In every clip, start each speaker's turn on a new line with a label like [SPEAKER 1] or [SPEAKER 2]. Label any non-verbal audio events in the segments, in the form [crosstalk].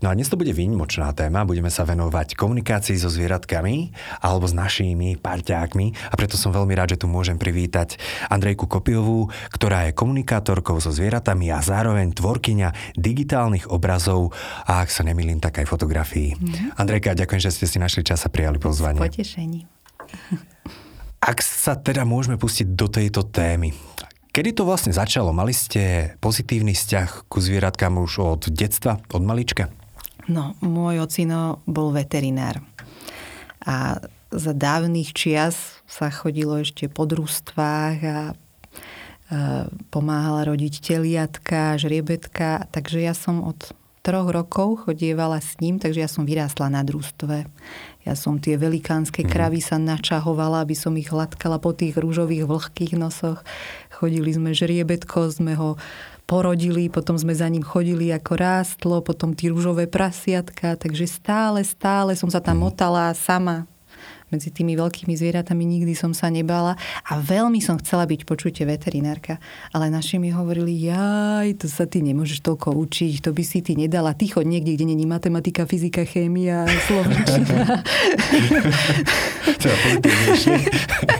[SPEAKER 1] No a dnes to bude výnimočná téma, budeme sa venovať komunikácii so zvieratkami alebo s našimi parťákmi a preto som veľmi rád, že tu môžem privítať Andrejku Kopiovú, ktorá je komunikátorkou so zvieratami a zároveň tvorkyňa digitálnych obrazov a ak sa nemýlim, tak aj fotografií. Mm-hmm. Andrejka, ďakujem, že ste si našli čas a prijali pozvanie.
[SPEAKER 2] Potešení. [laughs]
[SPEAKER 1] Ak sa teda môžeme pustiť do tejto témy, Kedy to vlastne začalo? Mali ste pozitívny vzťah ku zvieratkám už od detstva, od malička?
[SPEAKER 2] No, môj ocino bol veterinár. A za dávnych čias sa chodilo ešte po družstvách a pomáhala rodiť teliatka, žriebetka, takže ja som od troch rokov chodievala s ním, takže ja som vyrástla na družstve. Ja som tie velikánske mhm. kravy sa načahovala, aby som ich hladkala po tých rúžových vlhkých nosoch. Chodili sme žriebetko, sme ho porodili, potom sme za ním chodili ako rástlo, potom tí rúžové prasiatka, takže stále, stále som sa tam mhm. motala sama medzi tými veľkými zvieratami nikdy som sa nebala a veľmi som chcela byť počujte veterinárka, ale naši mi hovorili, jaj, to sa ty nemôžeš toľko učiť, to by si ty nedala, ty chod niekde, kde není matematika, fyzika, chémia, [laughs] slovenčina. [laughs] [laughs]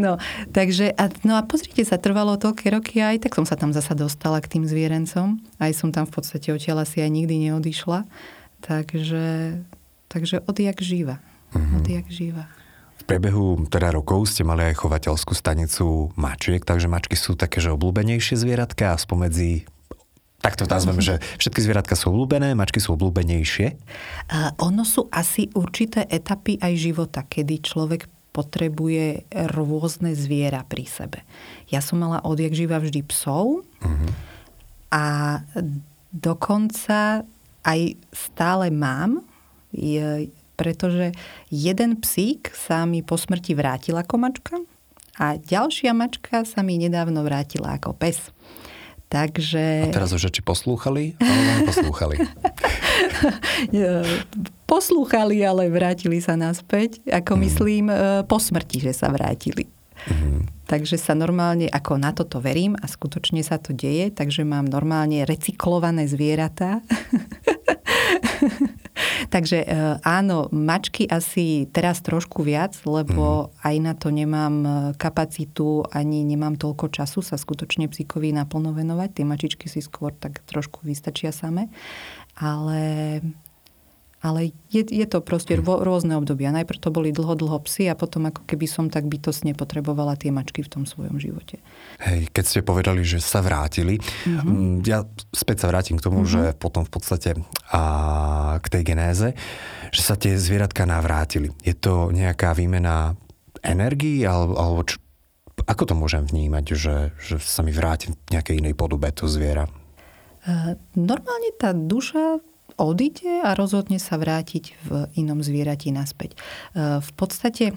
[SPEAKER 2] No, takže, a, no a pozrite sa, trvalo toľké roky aj tak som sa tam zasa dostala k tým zvierencom. Aj som tam v podstate odtiaľ si aj nikdy neodišla. Takže, takže odjak živa. Mm-hmm. Odjak živa.
[SPEAKER 1] V priebehu teda rokov ste mali aj chovateľskú stanicu mačiek, takže mačky sú také, že obľúbenejšie zvieratka a spomedzi tak to nazveme, že všetky zvieratka sú obľúbené, mačky sú obľúbenejšie?
[SPEAKER 2] Uh, ono sú asi určité etapy aj života, kedy človek potrebuje rôzne zviera pri sebe. Ja som mala odjak živa vždy psov uh-huh. a dokonca aj stále mám, je, pretože jeden psík sa mi po smrti vrátil ako mačka a ďalšia mačka sa mi nedávno vrátila ako pes. Takže...
[SPEAKER 1] A teraz už, či poslúchali, alebo poslúchali? [laughs]
[SPEAKER 2] poslúchali, ale vrátili sa naspäť. Ako mm. myslím, e, po smrti, že sa vrátili. Mm. Takže sa normálne, ako na toto verím a skutočne sa to deje, takže mám normálne recyklované zvieratá. [laughs] Takže e, áno, mačky asi teraz trošku viac, lebo mm. aj na to nemám e, kapacitu, ani nemám toľko času sa skutočne psíkovi naplno venovať. Tie mačičky si skôr tak trošku vystačia same. Ale ale je, je to proste vo, rôzne obdobia. Najprv to boli dlho, dlho psy a potom ako keby som tak bytosne potrebovala tie mačky v tom svojom živote.
[SPEAKER 1] Hej, keď ste povedali, že sa vrátili, mm-hmm. ja späť sa vrátim k tomu, mm-hmm. že potom v podstate a, k tej genéze, že sa tie zvieratka navrátili. Je to nejaká výmena energii alebo, alebo čo, ako to môžem vnímať, že, že sa mi vráti v nejakej inej podobe to zviera?
[SPEAKER 2] Uh, normálne tá duša odíde a rozhodne sa vrátiť v inom zvierati naspäť. E, v podstate,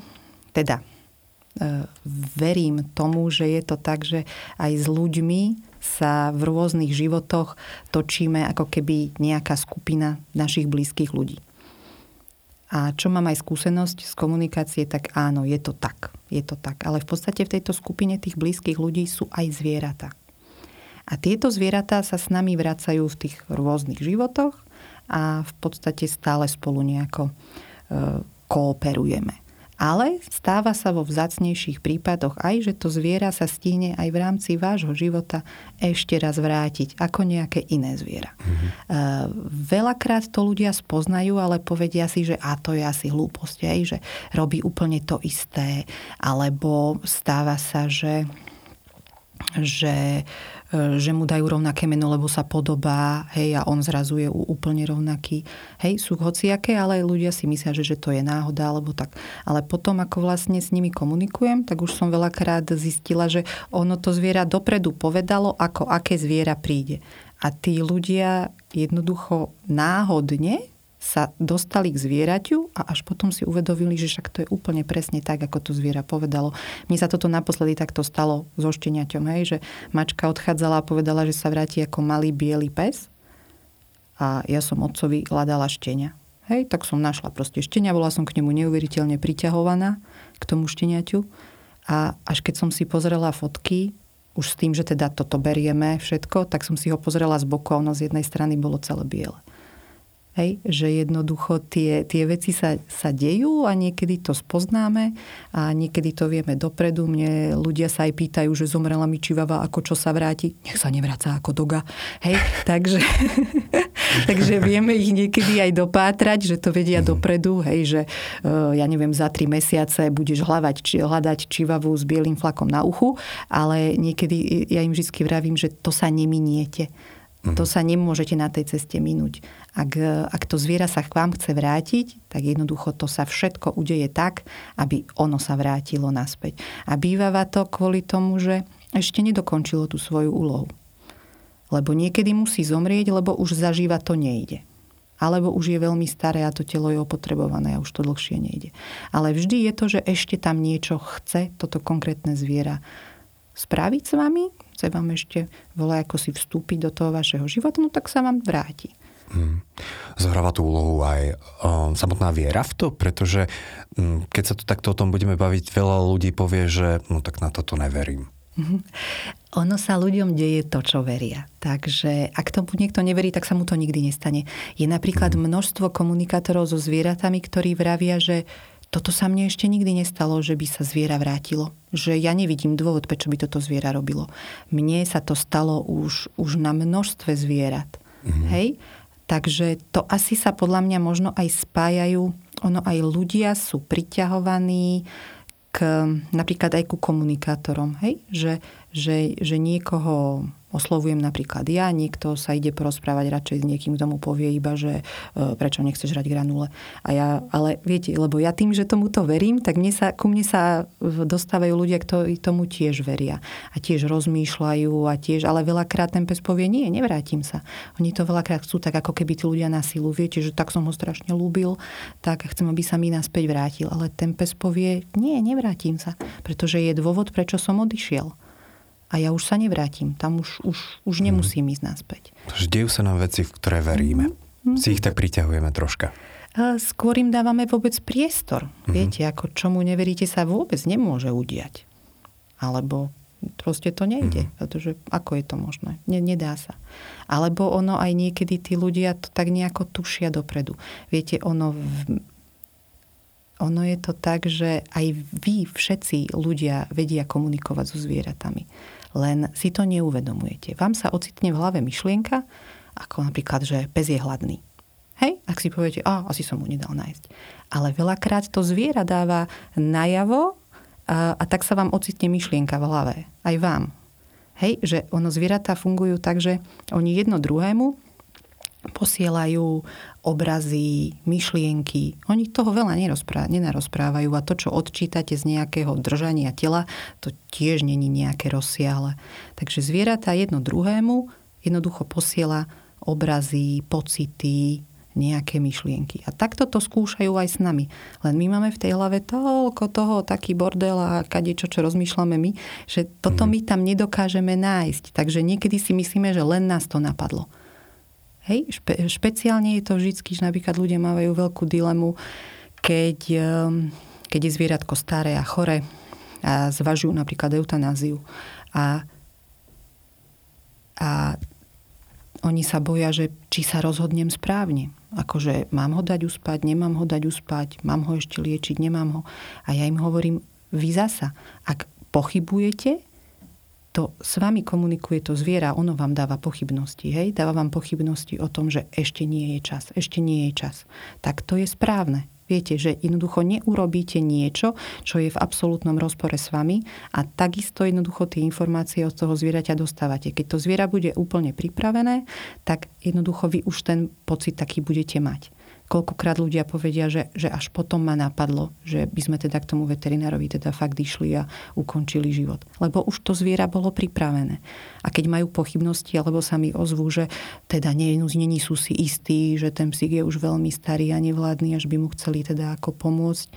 [SPEAKER 2] teda, e, verím tomu, že je to tak, že aj s ľuďmi sa v rôznych životoch točíme ako keby nejaká skupina našich blízkych ľudí. A čo mám aj skúsenosť z komunikácie, tak áno, je to tak. Je to tak. Ale v podstate v tejto skupine tých blízkych ľudí sú aj zvieratá. A tieto zvieratá sa s nami vracajú v tých rôznych životoch a v podstate stále spolu nejako e, kooperujeme. Ale stáva sa vo vzácnejších prípadoch aj, že to zviera sa stihne aj v rámci vášho života ešte raz vrátiť ako nejaké iné zviera. Mm-hmm. Veľakrát to ľudia spoznajú, ale povedia si, že a to je asi hlúposť, aj, že robí úplne to isté. Alebo stáva sa, že že, e, že mu dajú rovnaké meno, lebo sa podobá, hej, a on zrazu je úplne rovnaký. Hej, sú hociaké, ale ľudia si myslia, že, že to je náhoda, alebo tak. Ale potom, ako vlastne s nimi komunikujem, tak už som veľakrát zistila, že ono to zviera dopredu povedalo, ako aké zviera príde. A tí ľudia jednoducho náhodne sa dostali k zvieraťu a až potom si uvedomili, že však to je úplne presne tak, ako to zviera povedalo. Mne sa toto naposledy takto stalo so šteniaťom, hej, že mačka odchádzala a povedala, že sa vráti ako malý biely pes a ja som otcovi hľadala štenia. Hej, tak som našla proste štenia, bola som k nemu neuveriteľne priťahovaná, k tomu šteniaťu. A až keď som si pozrela fotky, už s tým, že teda toto berieme všetko, tak som si ho pozrela z boku a ono z jednej strany bolo celé biele. Hej, že jednoducho tie, tie veci sa, sa dejú a niekedy to spoznáme a niekedy to vieme dopredu. Mne ľudia sa aj pýtajú, že zomrela mi čivava, ako čo sa vráti. Nech sa nevráca ako doga. Hej, [laughs] takže, [laughs] takže vieme ich niekedy aj dopátrať, že to vedia mm. dopredu. Hej, že e, ja neviem, za tri mesiace budeš hľadať, či, hľadať čivavu s bielým flakom na uchu, ale niekedy ja im vždy vravím, že to sa neminiete to sa nemôžete na tej ceste minúť. Ak, ak to zviera sa k vám chce vrátiť, tak jednoducho to sa všetko udeje tak, aby ono sa vrátilo naspäť. A bývava to kvôli tomu, že ešte nedokončilo tú svoju úlohu. Lebo niekedy musí zomrieť, lebo už zažíva to nejde. Alebo už je veľmi staré a to telo je opotrebované a už to dlhšie nejde. Ale vždy je to, že ešte tam niečo chce toto konkrétne zviera spraviť s vami, chce vám ešte volá ako si vstúpiť do toho vašeho života, no tak sa vám vráti. Hmm.
[SPEAKER 1] Zohráva tú úlohu aj um, samotná viera v to, pretože um, keď sa tu takto o tom budeme baviť, veľa ľudí povie, že no tak na toto neverím.
[SPEAKER 2] Mhm. Ono sa ľuďom deje to, čo veria. Takže ak tomu niekto neverí, tak sa mu to nikdy nestane. Je napríklad mhm. množstvo komunikátorov so zvieratami, ktorí vravia, že toto sa mne ešte nikdy nestalo, že by sa zviera vrátilo. Že ja nevidím dôvod, prečo by toto zviera robilo. Mne sa to stalo už, už na množstve zvierat. Mm-hmm. Hej? Takže to asi sa podľa mňa možno aj spájajú. Ono aj ľudia sú priťahovaní k, napríklad aj ku komunikátorom. Hej? Že, že, že niekoho oslovujem napríklad ja, niekto sa ide porozprávať radšej s niekým, kto mu povie iba, že e, prečo nechceš hrať granule. A ja, ale viete, lebo ja tým, že tomuto verím, tak mne sa, ku mne sa dostávajú ľudia, ktorí tomu tiež veria. A tiež rozmýšľajú a tiež, ale veľakrát ten pes povie, nie, nevrátim sa. Oni to veľakrát chcú tak, ako keby tí ľudia na silu. Viete, že tak som ho strašne ľúbil, tak chcem, aby sa mi naspäť vrátil. Ale ten pes povie, nie, nevrátim sa, pretože je dôvod, prečo som odišiel a ja už sa nevrátim. Tam už, už, už nemusím ísť naspäť.
[SPEAKER 1] Dejú sa nám veci, v ktoré veríme. Mm-hmm. Si ich tak priťahujeme troška.
[SPEAKER 2] Skôr im dávame vôbec priestor. Mm-hmm. Viete, ako čomu neveríte sa vôbec nemôže udiať. Alebo proste to nejde. Mm-hmm. Pretože ako je to možné? Ne, nedá sa. Alebo ono aj niekedy tí ľudia to tak nejako tušia dopredu. Viete, ono v, ono je to tak, že aj vy všetci ľudia vedia komunikovať so zvieratami len si to neuvedomujete. Vám sa ocitne v hlave myšlienka, ako napríklad, že pes je hladný. Hej? Ak si poviete, a asi som mu nedal nájsť. Ale veľakrát to zviera dáva najavo a, a tak sa vám ocitne myšlienka v hlave. Aj vám. Hej? Že ono zvieratá fungujú tak, že oni jedno druhému posielajú obrazy, myšlienky. Oni toho veľa nenarozprávajú a to, čo odčítate z nejakého držania tela, to tiež není nejaké rozsiahle. Takže zvieratá jedno druhému jednoducho posiela obrazy, pocity, nejaké myšlienky. A takto to skúšajú aj s nami. Len my máme v tej hlave toľko toho, taký bordel a kade čo, čo rozmýšľame my, že toto mhm. my tam nedokážeme nájsť. Takže niekedy si myslíme, že len nás to napadlo. Hej, špe, špeciálne je to vždy, že napríklad ľudia majú veľkú dilemu, keď, ehm, keď je zvieratko staré a chore a zvažujú napríklad eutanáziu. A, a oni sa boja, že či sa rozhodnem správne. Akože mám ho dať uspať, nemám ho dať uspať, mám ho ešte liečiť, nemám ho. A ja im hovorím, vy zasa, ak pochybujete, to s vami komunikuje to zviera, ono vám dáva pochybnosti, hej? Dáva vám pochybnosti o tom, že ešte nie je čas, ešte nie je čas. Tak to je správne. Viete, že jednoducho neurobíte niečo, čo je v absolútnom rozpore s vami a takisto jednoducho tie informácie od toho zvieraťa dostávate. Keď to zviera bude úplne pripravené, tak jednoducho vy už ten pocit taký budete mať koľkokrát ľudia povedia, že, že až potom ma napadlo, že by sme teda k tomu veterinárovi teda fakt išli a ukončili život. Lebo už to zviera bolo pripravené. A keď majú pochybnosti, alebo sa mi ozvú, že teda není sú si istí, že ten psík je už veľmi starý a nevládny, až by mu chceli teda ako pomôcť.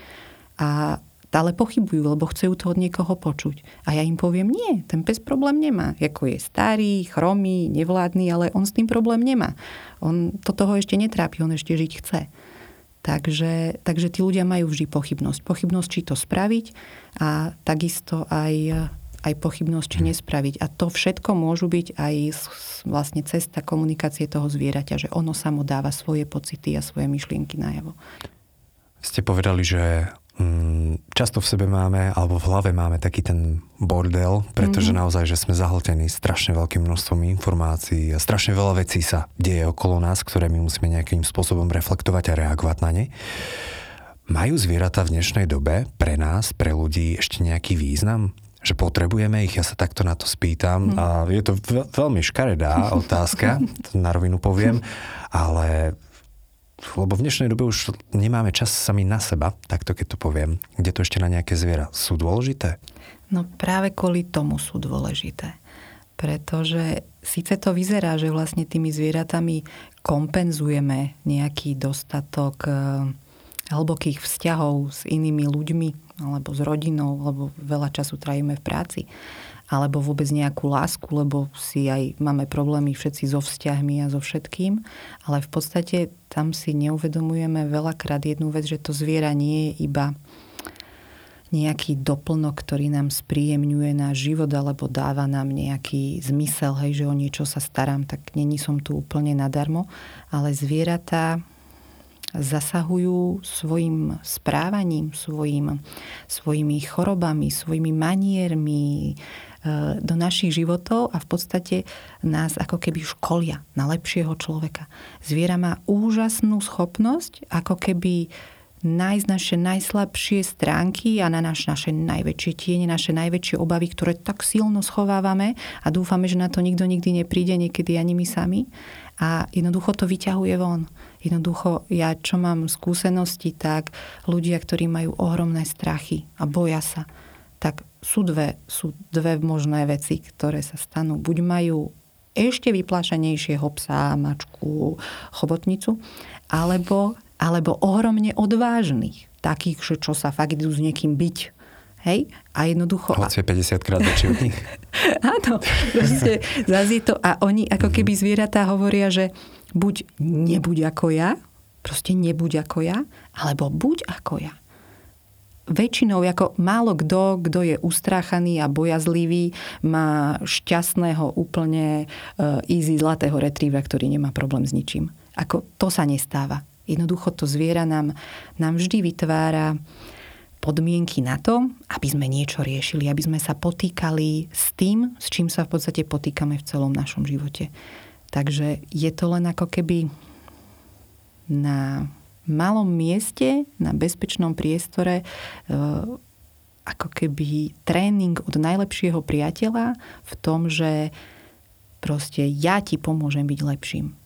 [SPEAKER 2] A stále pochybujú, lebo chcú to od niekoho počuť. A ja im poviem, nie, ten pes problém nemá. Jako je starý, chromý, nevládny, ale on s tým problém nemá. On to toho ešte netrápi, on ešte žiť chce. Takže, takže tí ľudia majú vždy pochybnosť. Pochybnosť, či to spraviť a takisto aj, aj pochybnosť, či nespraviť. A to všetko môžu byť aj vlastne cesta komunikácie toho zvieraťa, že ono samo dáva svoje pocity a svoje myšlienky najavo.
[SPEAKER 1] Ste povedali, že často v sebe máme, alebo v hlave máme taký ten bordel, pretože mm-hmm. naozaj, že sme zahltení strašne veľkým množstvom informácií a strašne veľa vecí sa deje okolo nás, ktoré my musíme nejakým spôsobom reflektovať a reagovať na ne. Majú zvieratá v dnešnej dobe pre nás, pre ľudí ešte nejaký význam? Že potrebujeme ich, ja sa takto na to spýtam mm. a je to veľmi škaredá [laughs] otázka, to na rovinu poviem, ale lebo v dnešnej dobe už nemáme čas sami na seba, takto keď to poviem. Kde to ešte na nejaké zviera? Sú dôležité?
[SPEAKER 2] No práve kvôli tomu sú dôležité. Pretože síce to vyzerá, že vlastne tými zvieratami kompenzujeme nejaký dostatok eh, hlbokých vzťahov s inými ľuďmi alebo s rodinou, lebo veľa času trajíme v práci alebo vôbec nejakú lásku, lebo si aj máme problémy všetci so vzťahmi a so všetkým, ale v podstate tam si neuvedomujeme veľakrát jednu vec, že to zviera nie je iba nejaký doplnok, ktorý nám spríjemňuje náš život alebo dáva nám nejaký zmysel, hej, že o niečo sa starám, tak není som tu úplne nadarmo, ale zvieratá zasahujú svojim správaním, svojim, svojimi chorobami, svojimi maniermi, do našich životov a v podstate nás ako keby školia na lepšieho človeka. Zviera má úžasnú schopnosť ako keby nájsť naše najslabšie stránky a na naš, naše najväčšie tiene, naše najväčšie obavy, ktoré tak silno schovávame a dúfame, že na to nikto nikdy nepríde, niekedy ani my sami. A jednoducho to vyťahuje von. Jednoducho, ja čo mám skúsenosti, tak ľudia, ktorí majú ohromné strachy a boja sa, tak sú dve, sú dve možné veci, ktoré sa stanú. Buď majú ešte vyplašenejšieho psa, mačku, chobotnicu, alebo, alebo ohromne odvážnych. Takých, že čo sa fakt idú s niekým byť. Hej? A jednoducho...
[SPEAKER 1] Hoci 50 krát väčší od nich. [laughs]
[SPEAKER 2] Áno, proste zase to. A oni ako mhm. keby zvieratá hovoria, že buď nebuď ako ja, proste nebuď ako ja, alebo buď ako ja väčšinou, ako málo kto, kto je ustráchaný a bojazlivý, má šťastného úplne eh, easy zlatého retrievera, ktorý nemá problém s ničím. Ako to sa nestáva. Jednoducho to zviera nám, nám vždy vytvára podmienky na to, aby sme niečo riešili, aby sme sa potýkali s tým, s čím sa v podstate potýkame v celom našom živote. Takže je to len ako keby na malom mieste, na bezpečnom priestore, e, ako keby tréning od najlepšieho priateľa v tom, že proste ja ti pomôžem byť lepším.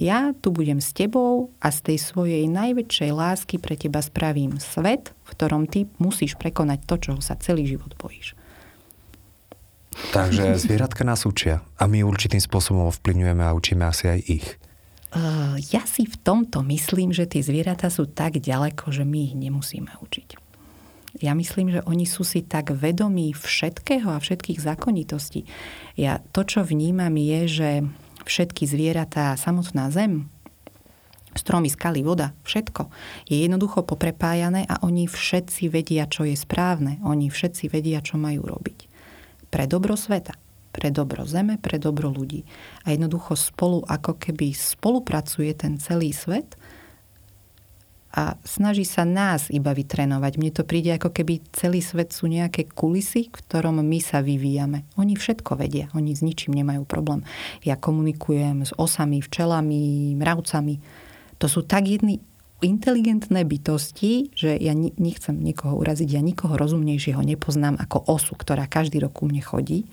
[SPEAKER 2] Ja tu budem s tebou a z tej svojej najväčšej lásky pre teba spravím svet, v ktorom ty musíš prekonať to, čo sa celý život bojíš.
[SPEAKER 1] Takže zvieratka nás učia a my určitým spôsobom ovplyvňujeme a učíme asi aj ich.
[SPEAKER 2] Uh, ja si v tomto myslím, že tie zvieratá sú tak ďaleko, že my ich nemusíme učiť. Ja myslím, že oni sú si tak vedomí všetkého a všetkých zákonitostí. Ja to, čo vnímam, je, že všetky zvieratá, samotná zem, stromy, skaly, voda, všetko je jednoducho poprepájané a oni všetci vedia, čo je správne. Oni všetci vedia, čo majú robiť. Pre dobro sveta pre dobro zeme, pre dobro ľudí. A jednoducho spolu, ako keby spolupracuje ten celý svet a snaží sa nás iba vytrenovať. Mne to príde, ako keby celý svet sú nejaké kulisy, v ktorom my sa vyvíjame. Oni všetko vedia, oni s ničím nemajú problém. Ja komunikujem s osami, včelami, mravcami. To sú tak jedny inteligentné bytosti, že ja nechcem niekoho uraziť, ja nikoho rozumnejšieho nepoznám ako osu, ktorá každý rok u mne chodí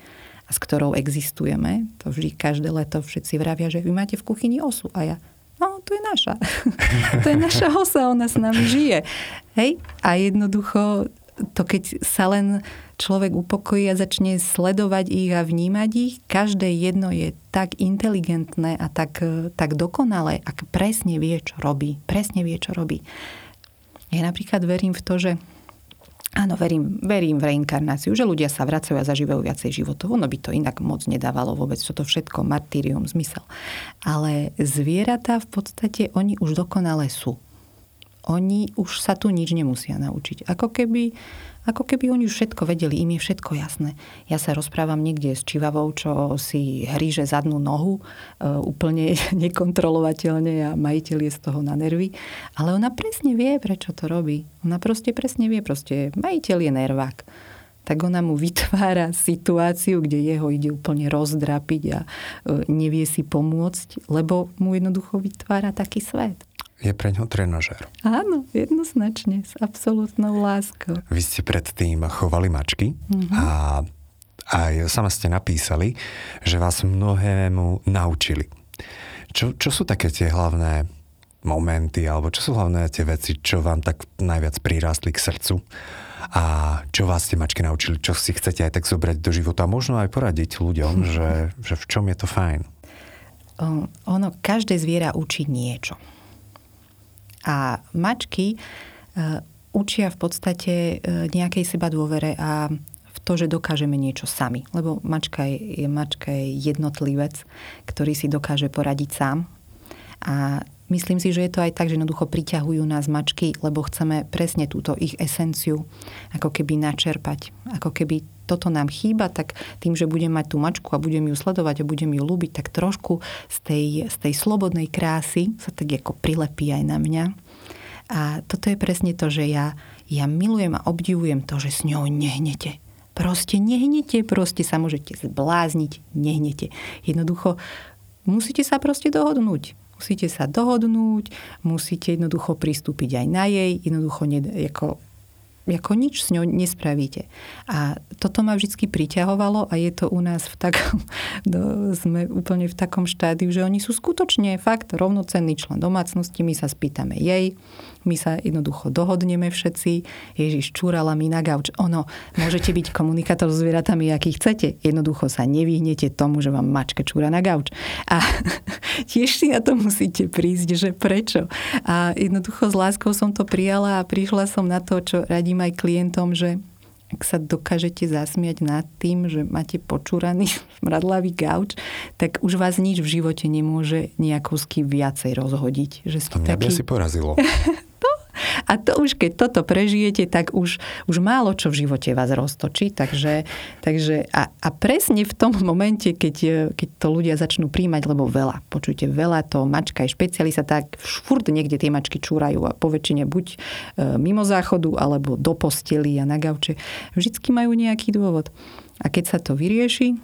[SPEAKER 2] a s ktorou existujeme. To vždy každé leto všetci vravia, že vy máte v kuchyni osu. A ja, no, to je naša. [laughs] to je naša osa, ona s nami žije. Hej? A jednoducho to keď sa len človek upokojí a začne sledovať ich a vnímať ich, každé jedno je tak inteligentné a tak, tak dokonalé, ak presne vie, čo robí. Presne vie, čo robí. Ja napríklad verím v to, že Áno, verím, verím v reinkarnáciu, že ľudia sa vracajú a zažívajú viacej životov. Ono by to inak moc nedávalo vôbec, čo to všetko, martýrium, zmysel. Ale zvieratá v podstate, oni už dokonale sú. Oni už sa tu nič nemusia naučiť. Ako keby ako keby oni všetko vedeli, im je všetko jasné. Ja sa rozprávam niekde s čivavou, čo si hríže zadnú nohu e, úplne [laughs] nekontrolovateľne a majiteľ je z toho na nervy. Ale ona presne vie, prečo to robí. Ona proste presne vie, proste majiteľ je nervák tak ona mu [laughs] vytvára situáciu, kde jeho ide úplne rozdrapiť a e, nevie si pomôcť, lebo mu jednoducho vytvára taký svet
[SPEAKER 1] je pre ňo trenažer.
[SPEAKER 2] Áno, jednoznačne, s absolútnou láskou.
[SPEAKER 1] Vy ste predtým chovali mačky mm-hmm. a aj sama ste napísali, že vás mnohému naučili. Čo, čo sú také tie hlavné momenty, alebo čo sú hlavné tie veci, čo vám tak najviac prirástli k srdcu a čo vás tie mačky naučili, čo si chcete aj tak zobrať do života a možno aj poradiť ľuďom, [laughs] že, že v čom je to fajn?
[SPEAKER 2] ono, každé zviera učí niečo. A mačky e, učia v podstate e, nejakej seba dôvere a v to, že dokážeme niečo sami. Lebo mačka je, mačka je jednotlivec, ktorý si dokáže poradiť sám. A myslím si, že je to aj tak, že jednoducho priťahujú nás mačky, lebo chceme presne túto ich esenciu ako keby načerpať. Ako keby toto nám chýba, tak tým, že budem mať tú mačku a budem ju sledovať a budem ju ľúbiť, tak trošku z tej, z tej slobodnej krásy sa tak ako prilepí aj na mňa. A toto je presne to, že ja, ja milujem a obdivujem to, že s ňou nehnete. Proste nehnete, proste sa môžete zblázniť, nehnete. Jednoducho musíte sa proste dohodnúť. Musíte sa dohodnúť, musíte jednoducho pristúpiť aj na jej, jednoducho ne, ako ako nič s ňou nespravíte. A toto ma vždy priťahovalo a je to u nás v takom, [laughs] no, sme úplne v takom štádiu, že oni sú skutočne fakt rovnocenný člen domácnosti. My sa spýtame jej, my sa jednoducho dohodneme všetci. Ježiš, čúrala mi na gauč. Ono, môžete byť komunikátor s zvieratami, aký chcete. Jednoducho sa nevyhnete tomu, že vám mačka čúra na gauč. A [laughs] tiež si na to musíte prísť, že prečo. A jednoducho s láskou som to prijala a prišla som na to, čo radím aj klientom, že ak sa dokážete zasmiať nad tým, že máte počúraný [laughs] smradlavý gauč, tak už vás nič v živote nemôže nejakosky viacej rozhodiť. Že
[SPEAKER 1] ste to mňa taký... by si porazilo. [laughs]
[SPEAKER 2] A to už, keď toto prežijete, tak už, už málo čo v živote vás roztočí. Takže, takže a, a presne v tom momente, keď, keď to ľudia začnú príjmať, lebo veľa, počujte, veľa to mačka je špecialista, tak furt niekde tie mačky čúrajú a poväčšine buď e, mimo záchodu, alebo do posteli a na gauče. Vždycky majú nejaký dôvod. A keď sa to vyrieši,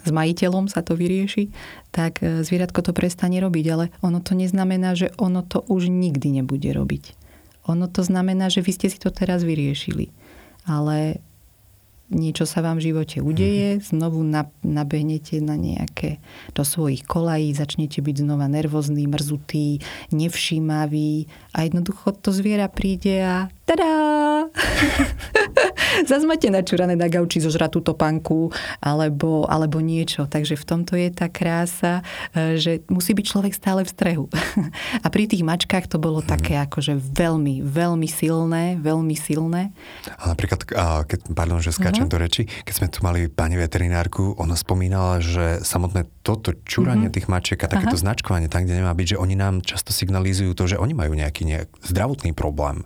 [SPEAKER 2] s majiteľom sa to vyrieši, tak e, zvieratko to prestane robiť, ale ono to neznamená, že ono to už nikdy nebude robiť. Ono to znamená, že vy ste si to teraz vyriešili. Ale niečo sa vám v živote udeje, mhm. znovu nabehnete na nejaké do svojich kolají, začnete byť znova nervózny, mrzutý, nevšímavý a jednoducho to zviera príde a tada! [laughs] Zas máte načúrané na gauči zožra túto panku alebo, alebo niečo. Takže v tomto je tá krása, e, že musí byť človek stále v strehu. [laughs] A pri tých mačkách to bolo také akože veľmi, veľmi silné, veľmi silné.
[SPEAKER 1] A napríklad, keď, pardon, že skáčem uh-huh. do reči, keď sme tu mali pani veterinárku, ona spomínala, že samotné toto čúranie uh-huh. tých mačiek a takéto Aha. značkovanie tam, kde nemá byť, že oni nám často signalizujú to, že oni majú nejaký nejak zdravotný problém.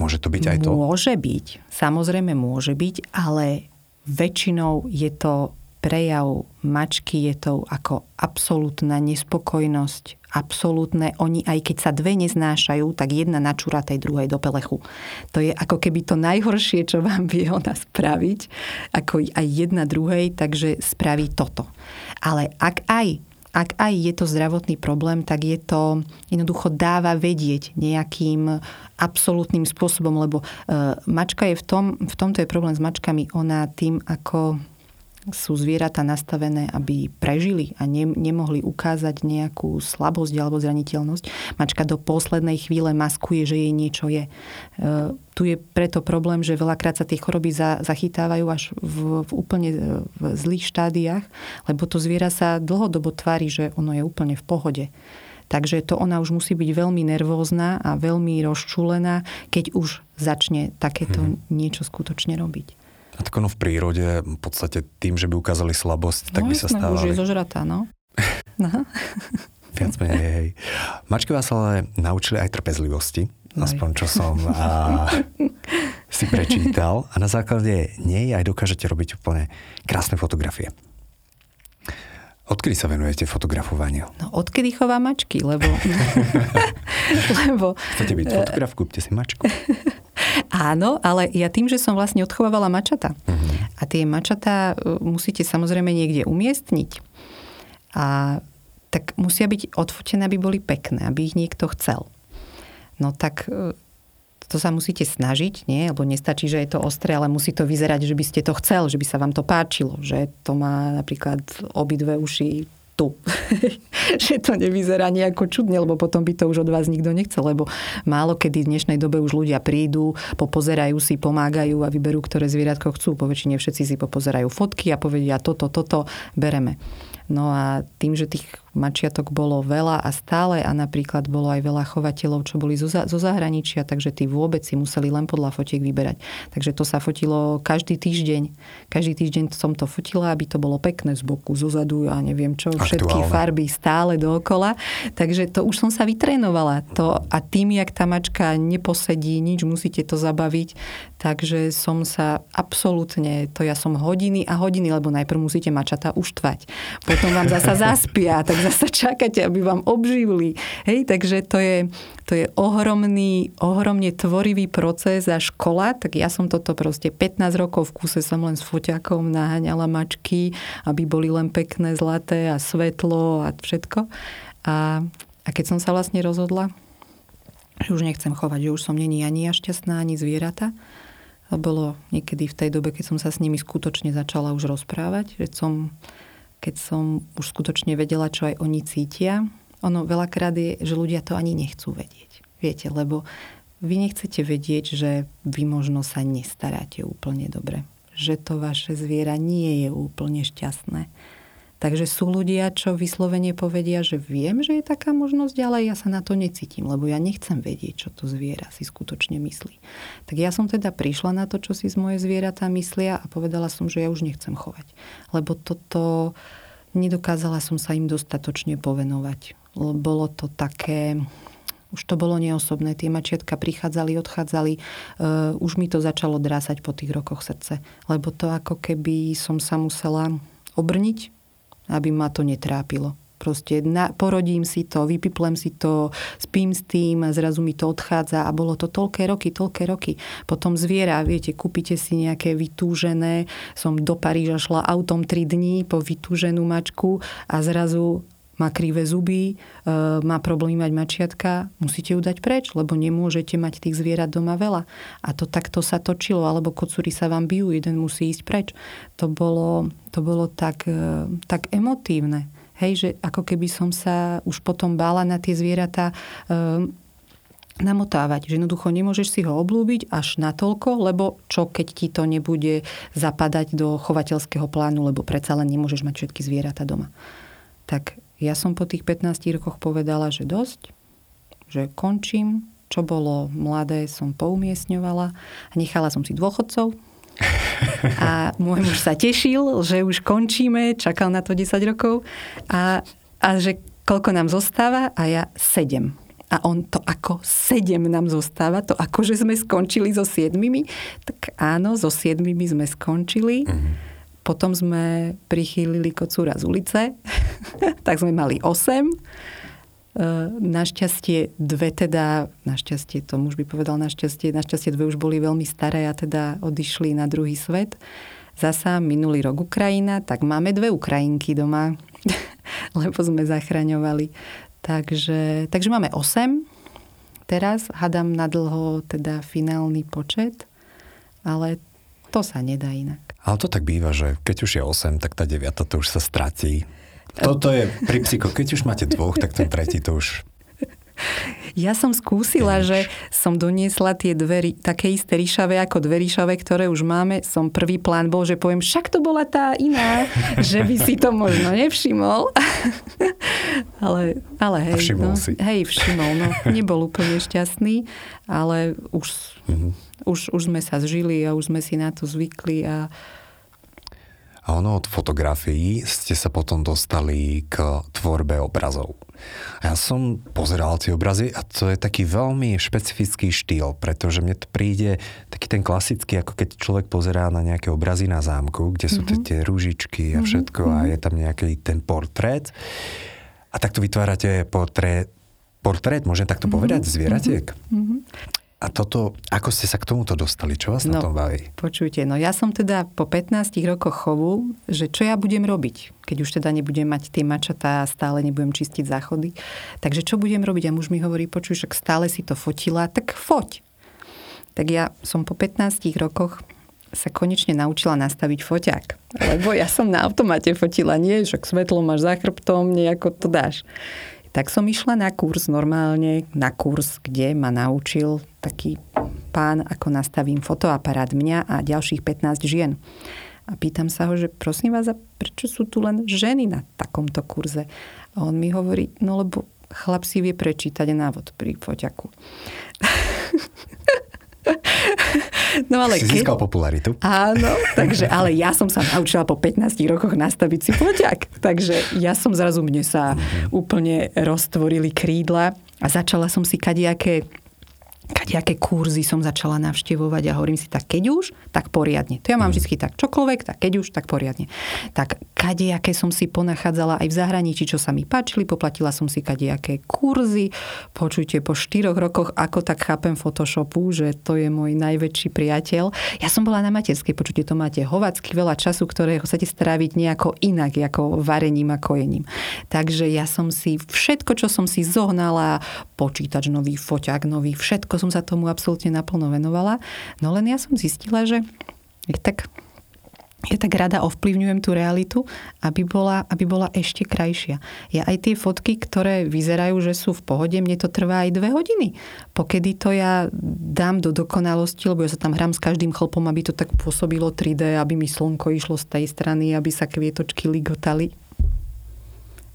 [SPEAKER 1] Môže to byť aj to?
[SPEAKER 2] Môže byť. Samozrejme môže byť, ale väčšinou je to prejav mačky, je to ako absolútna nespokojnosť, absolútne. Oni, aj keď sa dve neznášajú, tak jedna načúra tej druhej do pelechu. To je ako keby to najhoršie, čo vám vie ona spraviť, ako aj jedna druhej, takže spraví toto. Ale ak aj ak aj je to zdravotný problém, tak je to jednoducho dáva vedieť nejakým absolútnym spôsobom, lebo e, mačka je v tom, v tomto je problém s mačkami, ona tým ako sú zvieratá nastavené, aby prežili a ne, nemohli ukázať nejakú slabosť alebo zraniteľnosť. Mačka do poslednej chvíle maskuje, že jej niečo je. E, tu je preto problém, že veľakrát sa tie choroby za, zachytávajú až v, v úplne e, v zlých štádiách, lebo to zviera sa dlhodobo tvári, že ono je úplne v pohode. Takže to ona už musí byť veľmi nervózna a veľmi rozčúlená, keď už začne takéto hmm. niečo skutočne robiť.
[SPEAKER 1] A tak ono v prírode, v podstate tým, že by ukázali slabosť, tak
[SPEAKER 2] no,
[SPEAKER 1] by sa stávali.
[SPEAKER 2] už je zožratá, no. [laughs] no.
[SPEAKER 1] Viac menej, hej. Mačky vás ale naučili aj trpezlivosti, aspoň čo som a, [laughs] si prečítal. A na základe nej aj dokážete robiť úplne krásne fotografie. Odkedy sa venujete fotografovaniu?
[SPEAKER 2] No, odkedy chová mačky, lebo... [laughs]
[SPEAKER 1] lebo... Chcete byť fotograf, kúpte si mačku.
[SPEAKER 2] Áno, ale ja tým, že som vlastne odchovávala mačata. Uh-huh. A tie mačata e, musíte samozrejme niekde umiestniť. A tak musia byť odfotené, aby boli pekné, aby ich niekto chcel. No tak e, to sa musíte snažiť, nie? Lebo nestačí, že je to ostré, ale musí to vyzerať, že by ste to chcel, že by sa vám to páčilo, že to má napríklad obidve uši tu. [laughs] že to nevyzerá nejako čudne, lebo potom by to už od vás nikto nechcel, lebo málo kedy v dnešnej dobe už ľudia prídu, popozerajú si, pomágajú a vyberú, ktoré zvieratko chcú. Po väčšine všetci si popozerajú fotky a povedia toto, toto, bereme. No a tým, že tých mačiatok bolo veľa a stále a napríklad bolo aj veľa chovateľov, čo boli zo, zo zahraničia, takže tí vôbec si museli len podľa fotiek vyberať. Takže to sa fotilo každý týždeň. Každý týždeň som to fotila, aby to bolo pekné z boku, zo zadu a neviem čo, všetky Aktuálne. farby stále dookola. Takže to už som sa vytrénovala. To, a tým, jak tá mačka neposedí, nič, musíte to zabaviť. Takže som sa absolútne, to ja som hodiny a hodiny, lebo najprv musíte mačata uštvať. Potom vám zasa zaspia, tak zasa čakáte, aby vám obživili. Hej, takže to je, to je ohromný, ohromne tvorivý proces a škola, tak ja som toto proste 15 rokov v kuse som len s foťakom naháňala mačky, aby boli len pekné, zlaté a svetlo a všetko. A, a keď som sa vlastne rozhodla, že už nechcem chovať, že už som není ani ja šťastná, ani zvieratá, bolo niekedy v tej dobe, keď som sa s nimi skutočne začala už rozprávať, že som keď som už skutočne vedela, čo aj oni cítia. Ono veľakrát je, že ľudia to ani nechcú vedieť. Viete, lebo vy nechcete vedieť, že vy možno sa nestaráte úplne dobre. Že to vaše zviera nie je úplne šťastné Takže sú ľudia, čo vyslovene povedia, že viem, že je taká možnosť, ale ja sa na to necítim, lebo ja nechcem vedieť, čo to zviera si skutočne myslí. Tak ja som teda prišla na to, čo si z moje zvieratá myslia a povedala som, že ja už nechcem chovať. Lebo toto nedokázala som sa im dostatočne povenovať. Bolo to také, už to bolo neosobné. Tie mačiatka prichádzali, odchádzali. Uh, už mi to začalo drásať po tých rokoch srdce. Lebo to ako keby som sa musela obrniť aby ma to netrápilo. Proste na, porodím si to, vypiplem si to, spím s tým a zrazu mi to odchádza a bolo to toľké roky, toľké roky. Potom zviera, viete, kúpite si nejaké vytúžené, som do Paríža šla autom 3 dní po vytúženú mačku a zrazu má krivé zuby, e, má problémy mať mačiatka, musíte ju dať preč, lebo nemôžete mať tých zvierat doma veľa. A to takto sa točilo, alebo kocúry sa vám bijú, jeden musí ísť preč. To bolo, to bolo tak, e, tak emotívne. Hej, že ako keby som sa už potom bála na tie zvieratá e, namotávať. Že jednoducho nemôžeš si ho oblúbiť až natoľko, lebo čo keď ti to nebude zapadať do chovateľského plánu, lebo predsa len nemôžeš mať všetky zvieratá doma. Tak ja som po tých 15 rokoch povedala, že dosť, že končím, čo bolo mladé, som poumiestňovala a nechala som si dôchodcov. A môj muž sa tešil, že už končíme, čakal na to 10 rokov a, a že koľko nám zostáva a ja 7. A on to ako 7 nám zostáva, to ako, že sme skončili so 7. Tak áno, so 7 sme skončili. Mm-hmm potom sme prichýlili kocúra z ulice, [laughs] tak sme mali 8. E, našťastie dve teda, našťastie to muž by povedal našťastie, našťastie dve už boli veľmi staré a teda odišli na druhý svet. Zasa minulý rok Ukrajina, tak máme dve Ukrajinky doma, [laughs] lebo sme zachraňovali. Takže, takže máme 8. Teraz hadám na dlho teda finálny počet, ale to sa nedá inak.
[SPEAKER 1] Ale to tak býva, že keď už je 8, tak tá 9 to už sa stratí. Toto je pri psycho. Keď už máte dvoch, tak ten tretí to už
[SPEAKER 2] Ja som skúsila, že som doniesla tie dvery také isté ríšavé ako dve ríšavé, ktoré už máme. Som prvý plán bol, že poviem, však to bola tá iná, [laughs] že by si to možno nevšimol. [laughs] ale, ale hej.
[SPEAKER 1] A všimol
[SPEAKER 2] no,
[SPEAKER 1] si.
[SPEAKER 2] Hej, všimol. No, nebol úplne šťastný, ale už, mm-hmm. už, už sme sa zžili a už sme si na to zvykli a
[SPEAKER 1] a ono od fotografií ste sa potom dostali k tvorbe obrazov. Ja som pozeral tie obrazy a to je taký veľmi špecifický štýl, pretože mne to príde taký ten klasický, ako keď človek pozerá na nejaké obrazy na zámku, kde sú mm-hmm. tie rúžičky a mhm, všetko mm-hmm. a je tam nejaký ten portrét. A takto vytvárate portrét, portrét, môžem takto mm-hmm. povedať, zvieratiek? Mm-hmm. A toto, ako ste sa k tomuto dostali? Čo vás no, na tom baví?
[SPEAKER 2] Počujte, no ja som teda po 15 rokoch chovu, že čo ja budem robiť, keď už teda nebudem mať tie mačatá a stále nebudem čistiť záchody. Takže čo budem robiť? A muž mi hovorí, počuj, však stále si to fotila, tak foť. Tak ja som po 15 rokoch sa konečne naučila nastaviť foťák. Lebo ja som na automate fotila, nie, však svetlo máš za chrbtom, nejako to dáš. Tak som išla na kurz normálne, na kurz, kde ma naučil taký pán, ako nastavím fotoaparát mňa a ďalších 15 žien. A pýtam sa ho, že prosím vás, a prečo sú tu len ženy na takomto kurze? A on mi hovorí, no lebo chlap si vie prečítať návod pri foťaku. [laughs] [laughs]
[SPEAKER 1] No ale si keď... získal popularitu.
[SPEAKER 2] Áno, takže, ale ja som sa naučila po 15 rokoch nastaviť si foťak. Takže ja som zrazu, mne sa mm-hmm. úplne roztvorili krídla a začala som si kadejaké kadejaké kurzy som začala navštevovať a hovorím si, tak keď už, tak poriadne. To ja mám mm. vždy tak čokoľvek, tak keď už, tak poriadne. Tak kadejaké som si ponachádzala aj v zahraničí, čo sa mi páčili, poplatila som si kadejaké kurzy. Počujte, po štyroch rokoch, ako tak chápem Photoshopu, že to je môj najväčší priateľ. Ja som bola na materskej, počujte, to máte hovacky veľa času, ktorého chcete stráviť nejako inak, ako varením a kojením. Takže ja som si všetko, čo som si zohnala, počítač nový, foťák nový, všetko som sa tomu absolútne naplno venovala. No len ja som zistila, že je tak ja tak rada ovplyvňujem tú realitu, aby bola, aby bola ešte krajšia. Ja aj tie fotky, ktoré vyzerajú, že sú v pohode, mne to trvá aj dve hodiny. Pokedy to ja dám do dokonalosti, lebo ja sa tam hrám s každým chlpom, aby to tak pôsobilo 3D, aby mi slnko išlo z tej strany, aby sa kvietočky ligotali.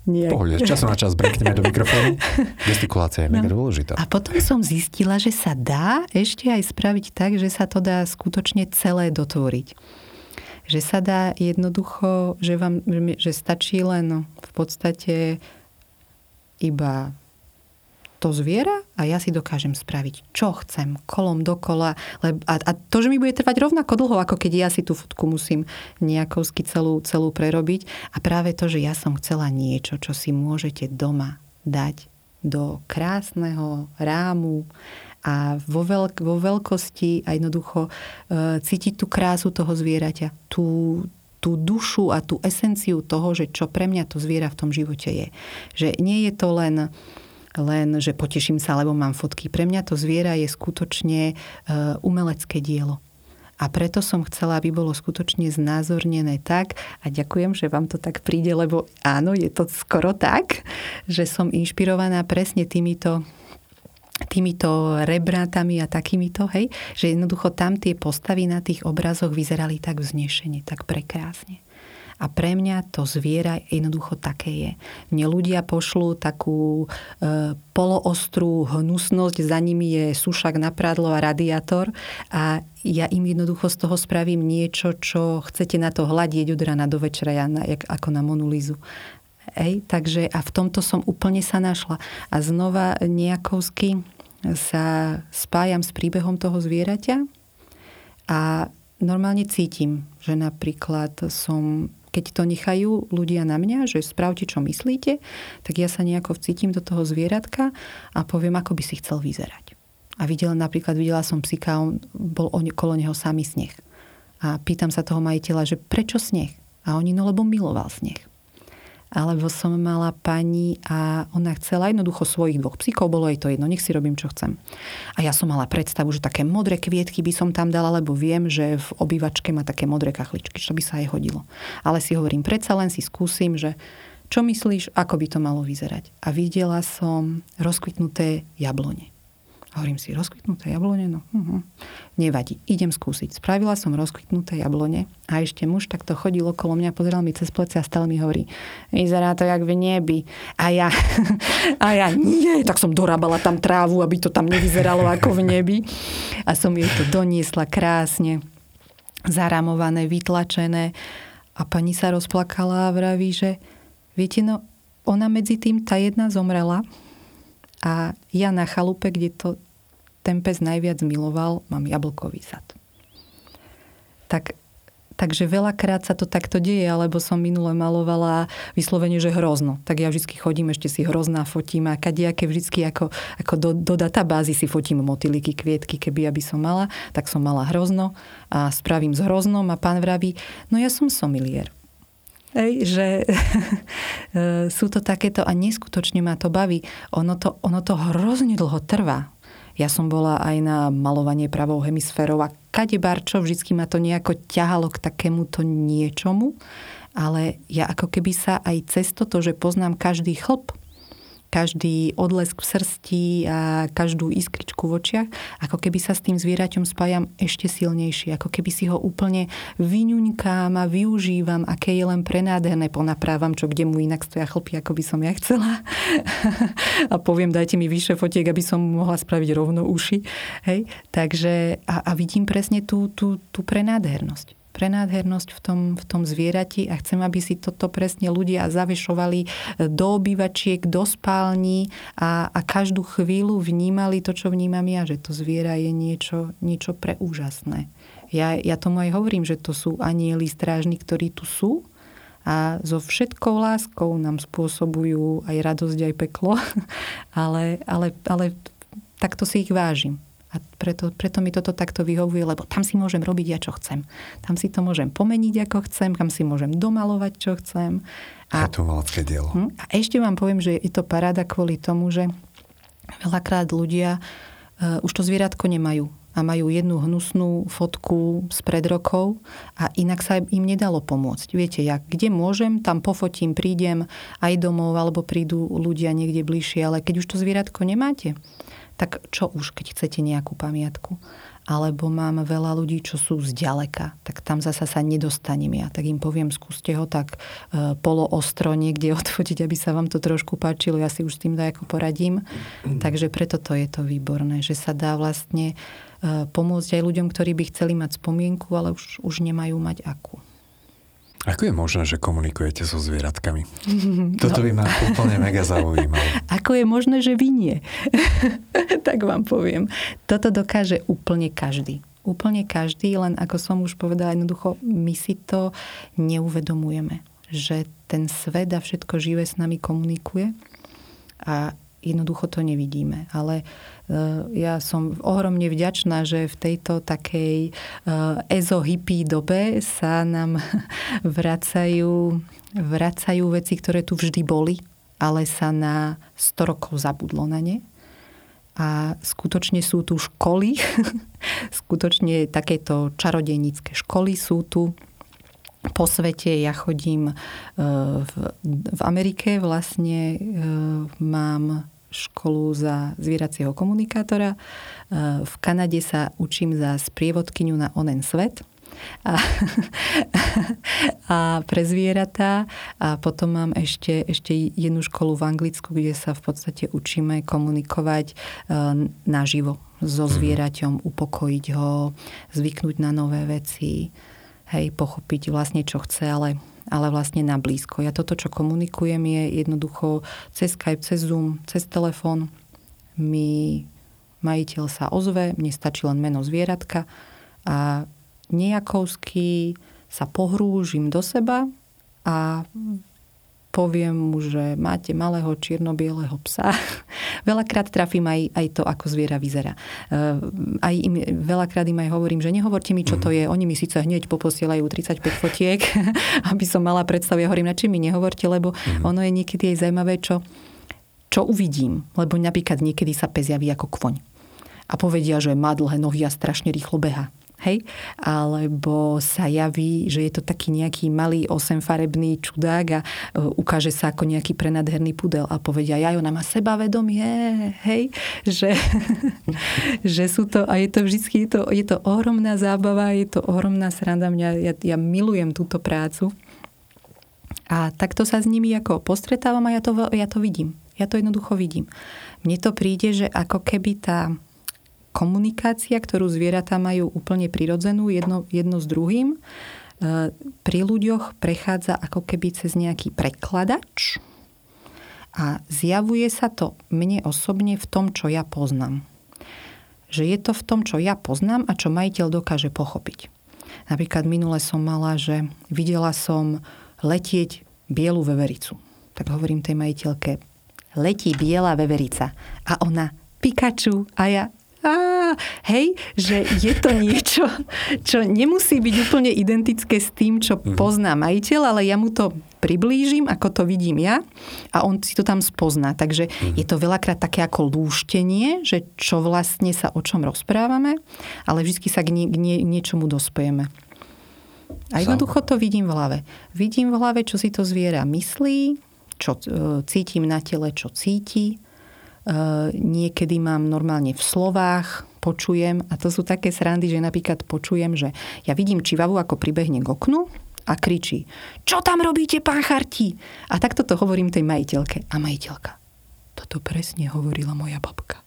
[SPEAKER 1] Nie. Pohode, času na čas brekneme do mikrofónu. [laughs] Gestikulácia je no. mega dôležitá.
[SPEAKER 2] A potom som zistila, že sa dá ešte aj spraviť tak, že sa to dá skutočne celé dotvoriť. Že sa dá jednoducho, že, vám, že stačí len v podstate iba to zviera a ja si dokážem spraviť, čo chcem, kolom dokola. A, a to, že mi bude trvať rovnako dlho, ako keď ja si tú fotku musím nejakovsky celú, celú prerobiť. A práve to, že ja som chcela niečo, čo si môžete doma dať do krásneho rámu a vo, veľk, vo veľkosti a jednoducho e, cítiť tú krásu toho zvieraťa, tú, tú dušu a tú esenciu toho, že čo pre mňa to zviera v tom živote je. Že nie je to len len, že poteším sa, lebo mám fotky. Pre mňa to zviera je skutočne e, umelecké dielo. A preto som chcela, aby bolo skutočne znázornené tak, a ďakujem, že vám to tak príde, lebo áno, je to skoro tak, že som inšpirovaná presne týmito týmito rebrátami a takýmito, hej, že jednoducho tam tie postavy na tých obrazoch vyzerali tak vznešene, tak prekrásne. A pre mňa to zviera jednoducho také je. Mne ľudia pošlú takú e, poloostrú hnusnosť, za nimi je sušak na prádlo a radiátor a ja im jednoducho z toho spravím niečo, čo chcete na to hľadieť od rana do večera, ja na, jak, ako na Monulizu. Ej, takže a v tomto som úplne sa našla. A znova nejakovsky sa spájam s príbehom toho zvieraťa a normálne cítim, že napríklad som keď to nechajú ľudia na mňa, že spravte, čo myslíte, tak ja sa nejako vcítim do toho zvieratka a poviem, ako by si chcel vyzerať. A videla, napríklad videla som psika, on bol okolo neho samý sneh. A pýtam sa toho majiteľa, že prečo sneh? A oni, no lebo miloval sneh alebo som mala pani a ona chcela jednoducho svojich dvoch psíkov, bolo jej to jedno, nech si robím, čo chcem. A ja som mala predstavu, že také modré kvietky by som tam dala, lebo viem, že v obývačke má také modré kachličky, čo by sa jej hodilo. Ale si hovorím, predsa len si skúsim, že čo myslíš, ako by to malo vyzerať? A videla som rozkvitnuté jablone. Hovorím si, rozkvitnuté jablone? No, uh-huh. nevadí, idem skúsiť. Spravila som rozkvitnuté jablone a ešte muž takto chodil okolo mňa, pozeral mi cez plece a stále mi hovorí, vyzerá to jak v nebi. A ja, [laughs] a ja, nie, tak som dorábala tam trávu, aby to tam nevyzeralo ako v nebi. A som jej to doniesla krásne, zaramované, vytlačené. A pani sa rozplakala a vraví, že viete, no, ona medzi tým, tá jedna zomrela a ja na chalupe, kde to ten pes najviac miloval, mám jablkový sad. Tak, takže veľakrát sa to takto deje, alebo som minule malovala vyslovene, že hrozno. Tak ja vždy chodím, ešte si hrozná fotím a kadejaké vždy ako, ako do, do databázy si fotím motýliky, kvietky, keby aby som mala, tak som mala hrozno a spravím s hroznom a pán vraví, no ja som somilier. Hej, že [laughs] sú to takéto a neskutočne ma to baví. Ono to, ono to hrozne dlho trvá. Ja som bola aj na malovanie pravou hemisférou a kade barčo, vždycky ma to nejako ťahalo k takémuto niečomu, ale ja ako keby sa aj cez toto, že poznám každý chlp, každý odlesk v srsti a každú iskričku v očiach, ako keby sa s tým zvieraťom spájam ešte silnejšie, ako keby si ho úplne vyňuňkám a využívam, aké je len prenádherné, ponaprávam, čo kde mu inak stoja chlpy, ako by som ja chcela. [laughs] a poviem, dajte mi vyššie fotiek, aby som mohla spraviť rovno uši. Hej? Takže a, a vidím presne tú, tú, tú prenádhernosť prenádhernosť v tom, v tom zvierati a chcem, aby si toto presne ľudia zavešovali e, do obývačiek, do spální a, a každú chvíľu vnímali to, čo vnímam ja, že to zviera je niečo, niečo preúžasné. Ja, ja tomu aj hovorím, že to sú anieli strážni, ktorí tu sú a so všetkou láskou nám spôsobujú aj radosť, aj peklo, [laughs] ale, ale, ale takto si ich vážim. A preto, preto mi toto takto vyhovuje, lebo tam si môžem robiť ja, čo chcem. Tam si to môžem pomeniť, ako chcem, tam si môžem domalovať, čo chcem.
[SPEAKER 1] A, je to umelecké dielo.
[SPEAKER 2] Hm? A ešte vám poviem, že je to paráda kvôli tomu, že veľakrát ľudia uh, už to zvieratko nemajú a majú jednu hnusnú fotku z pred rokov a inak sa im nedalo pomôcť. Viete, ja kde môžem, tam pofotím, prídem aj domov, alebo prídu ľudia niekde bližšie, ale keď už to zvieratko nemáte, tak čo už, keď chcete nejakú pamiatku. Alebo mám veľa ľudí, čo sú zďaleka, tak tam zasa sa nedostanem ja. Tak im poviem, skúste ho tak e, poloostro niekde [laughs] odfotiť, aby sa vám to trošku páčilo. Ja si už s tým dajako poradím. Takže preto to je to výborné, že sa dá vlastne e, pomôcť aj ľuďom, ktorí by chceli mať spomienku, ale už, už nemajú mať akú.
[SPEAKER 1] Ako je možné, že komunikujete so zvieratkami? [laughs] Toto by ma úplne mega zaujímalo. [laughs]
[SPEAKER 2] Ako je možné, že vy nie? [laughs] tak vám poviem. Toto dokáže úplne každý. Úplne každý, len ako som už povedala, jednoducho my si to neuvedomujeme. Že ten svet a všetko živé s nami komunikuje a jednoducho to nevidíme. Ale eh, ja som ohromne vďačná, že v tejto takej eh, ezo hippie dobe sa nám [laughs] vracajú, vracajú veci, ktoré tu vždy boli, ale sa na 100 rokov zabudlo na ne. A skutočne sú tu školy, [laughs] skutočne takéto čarodejnícke školy sú tu po svete. Ja chodím eh, v Amerike, vlastne mám školu za zvieracieho komunikátora. E, v Kanade sa učím za sprievodkyňu na onen svet a, [laughs] a pre zvieratá. A potom mám ešte, ešte jednu školu v Anglicku, kde sa v podstate učíme komunikovať e, naživo so mhm. zvieraťom, upokojiť ho, zvyknúť na nové veci, hej, pochopiť vlastne, čo chce, ale ale vlastne na blízko. Ja toto, čo komunikujem, je jednoducho cez Skype, cez Zoom, cez telefón. Mi majiteľ sa ozve, mne stačí len meno zvieratka a nejakovsky sa pohrúžim do seba a poviem mu, že máte malého čierno-bieleho psa. [laughs] veľakrát trafím aj, aj to, ako zviera vyzerá. Uh, aj im, veľakrát im aj hovorím, že nehovorte mi, čo to mhm. je. Oni mi síce hneď poposielajú 35 fotiek, [laughs] aby som mala predstavu. Ja hovorím, na čím mi nehovorte, lebo mm. ono je niekedy aj zaujímavé, čo, čo uvidím. Lebo napríklad niekedy sa pes javí ako kvoň. A povedia, že má dlhé nohy a strašne rýchlo beha hej? Alebo sa javí, že je to taký nejaký malý osemfarebný čudák a e, ukáže sa ako nejaký prenadherný pudel a povedia, ja ona má sebavedomie, hej? Že, [laughs] že sú to, a je to vždy, je to, je to ohromná zábava, je to ohromná sranda, mňa, ja, ja milujem túto prácu. A takto sa s nimi ako postretávam a ja to, ja to vidím. Ja to jednoducho vidím. Mne to príde, že ako keby tá komunikácia, ktorú zvieratá majú úplne prirodzenú jedno, jedno s druhým, e, pri ľuďoch prechádza ako keby cez nejaký prekladač a zjavuje sa to mne osobne v tom, čo ja poznám. Že je to v tom, čo ja poznám a čo majiteľ dokáže pochopiť. Napríklad minule som mala, že videla som letieť bielu vevericu. Tak hovorím tej majiteľke, letí biela veverica. A ona, Pikachu. A ja, á, hej, že je to [laughs] niečo, čo nemusí byť úplne identické s tým, čo mhm. pozná majiteľ, ale ja mu to priblížim, ako to vidím ja a on si to tam spozná. Takže mm. je to veľakrát také ako lúštenie, že čo vlastne sa o čom rozprávame, ale vždy sa k, nie, k nie, niečomu dospejeme. A jednoducho to vidím v hlave. Vidím v hlave, čo si to zviera myslí, čo e, cítim na tele, čo cíti niekedy mám normálne v slovách, počujem a to sú také srandy, že napríklad počujem, že ja vidím čivavu, ako pribehne k oknu a kričí, čo tam robíte, pán Chartí? A takto to hovorím tej majiteľke. A majiteľka, toto presne hovorila moja babka.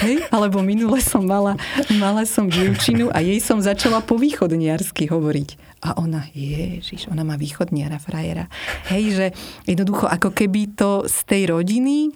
[SPEAKER 2] Hej? Alebo minule som mala, mala som dievčinu a jej som začala po východniarsky hovoriť. A ona, ježiš, ona má východniara, frajera. Hej, že jednoducho ako keby to z tej rodiny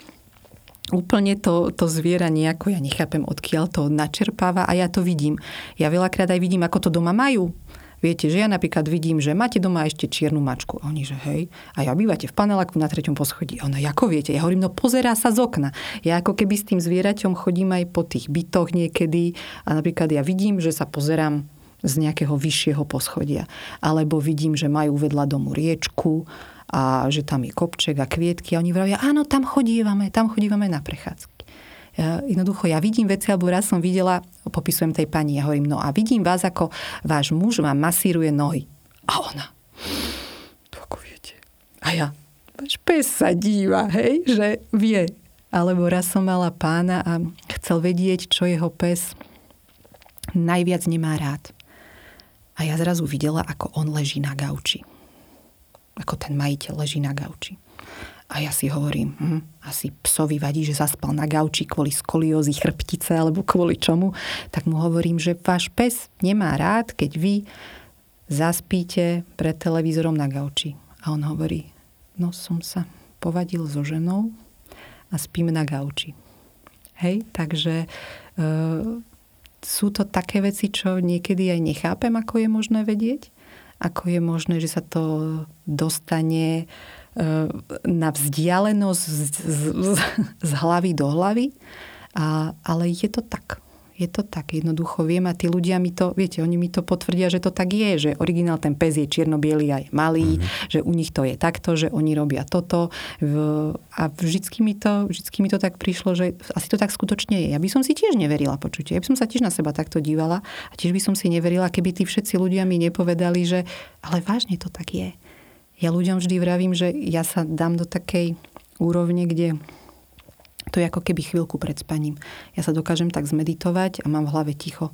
[SPEAKER 2] úplne to, to zviera nejako, ja nechápem, odkiaľ to načerpáva a ja to vidím. Ja veľakrát aj vidím, ako to doma majú. Viete, že ja napríklad vidím, že máte doma ešte čiernu mačku. A oni, že hej. A ja bývate v paneláku na treťom poschodí. Ona, ako viete? Ja hovorím, no pozerá sa z okna. Ja ako keby s tým zvieraťom chodím aj po tých bytoch niekedy. A napríklad ja vidím, že sa pozerám z nejakého vyššieho poschodia. Alebo vidím, že majú vedľa domu riečku a že tam je kopček a kvietky a oni vravia, áno, tam chodívame, tam chodívame na prechádzky. Ja, jednoducho, ja vidím veci, alebo raz som videla, popisujem tej pani, ja hovorím, no a vidím vás, ako váš muž vám masíruje nohy. A ona, to ako viete. A ja, váš pes sa díva, hej, že vie. Alebo raz som mala pána a chcel vedieť, čo jeho pes najviac nemá rád. A ja zrazu videla, ako on leží na gauči ako ten majiteľ leží na gauči. A ja si hovorím, hm, asi psovi vadí, že zaspal na gauči kvôli skoliózy chrbtice alebo kvôli čomu. Tak mu hovorím, že váš pes nemá rád, keď vy zaspíte pred televízorom na gauči. A on hovorí, no som sa povadil so ženou a spím na gauči. Hej, takže e, sú to také veci, čo niekedy aj nechápem, ako je možné vedieť ako je možné, že sa to dostane e, na vzdialenosť z, z, z hlavy do hlavy. A, ale je to tak je to tak, jednoducho viem a tí ľudia mi to, viete, oni mi to potvrdia, že to tak je, že originál ten pes je čierno a je malý, mm-hmm. že u nich to je takto, že oni robia toto a vždycky mi to, vždycky mi to tak prišlo, že asi to tak skutočne je. Ja by som si tiež neverila počutie, ja by som sa tiež na seba takto dívala a tiež by som si neverila, keby tí všetci ľudia mi nepovedali, že ale vážne to tak je. Ja ľuďom vždy vravím, že ja sa dám do takej úrovne, kde to je ako keby chvíľku pred spaním. Ja sa dokážem tak zmeditovať a mám v hlave ticho.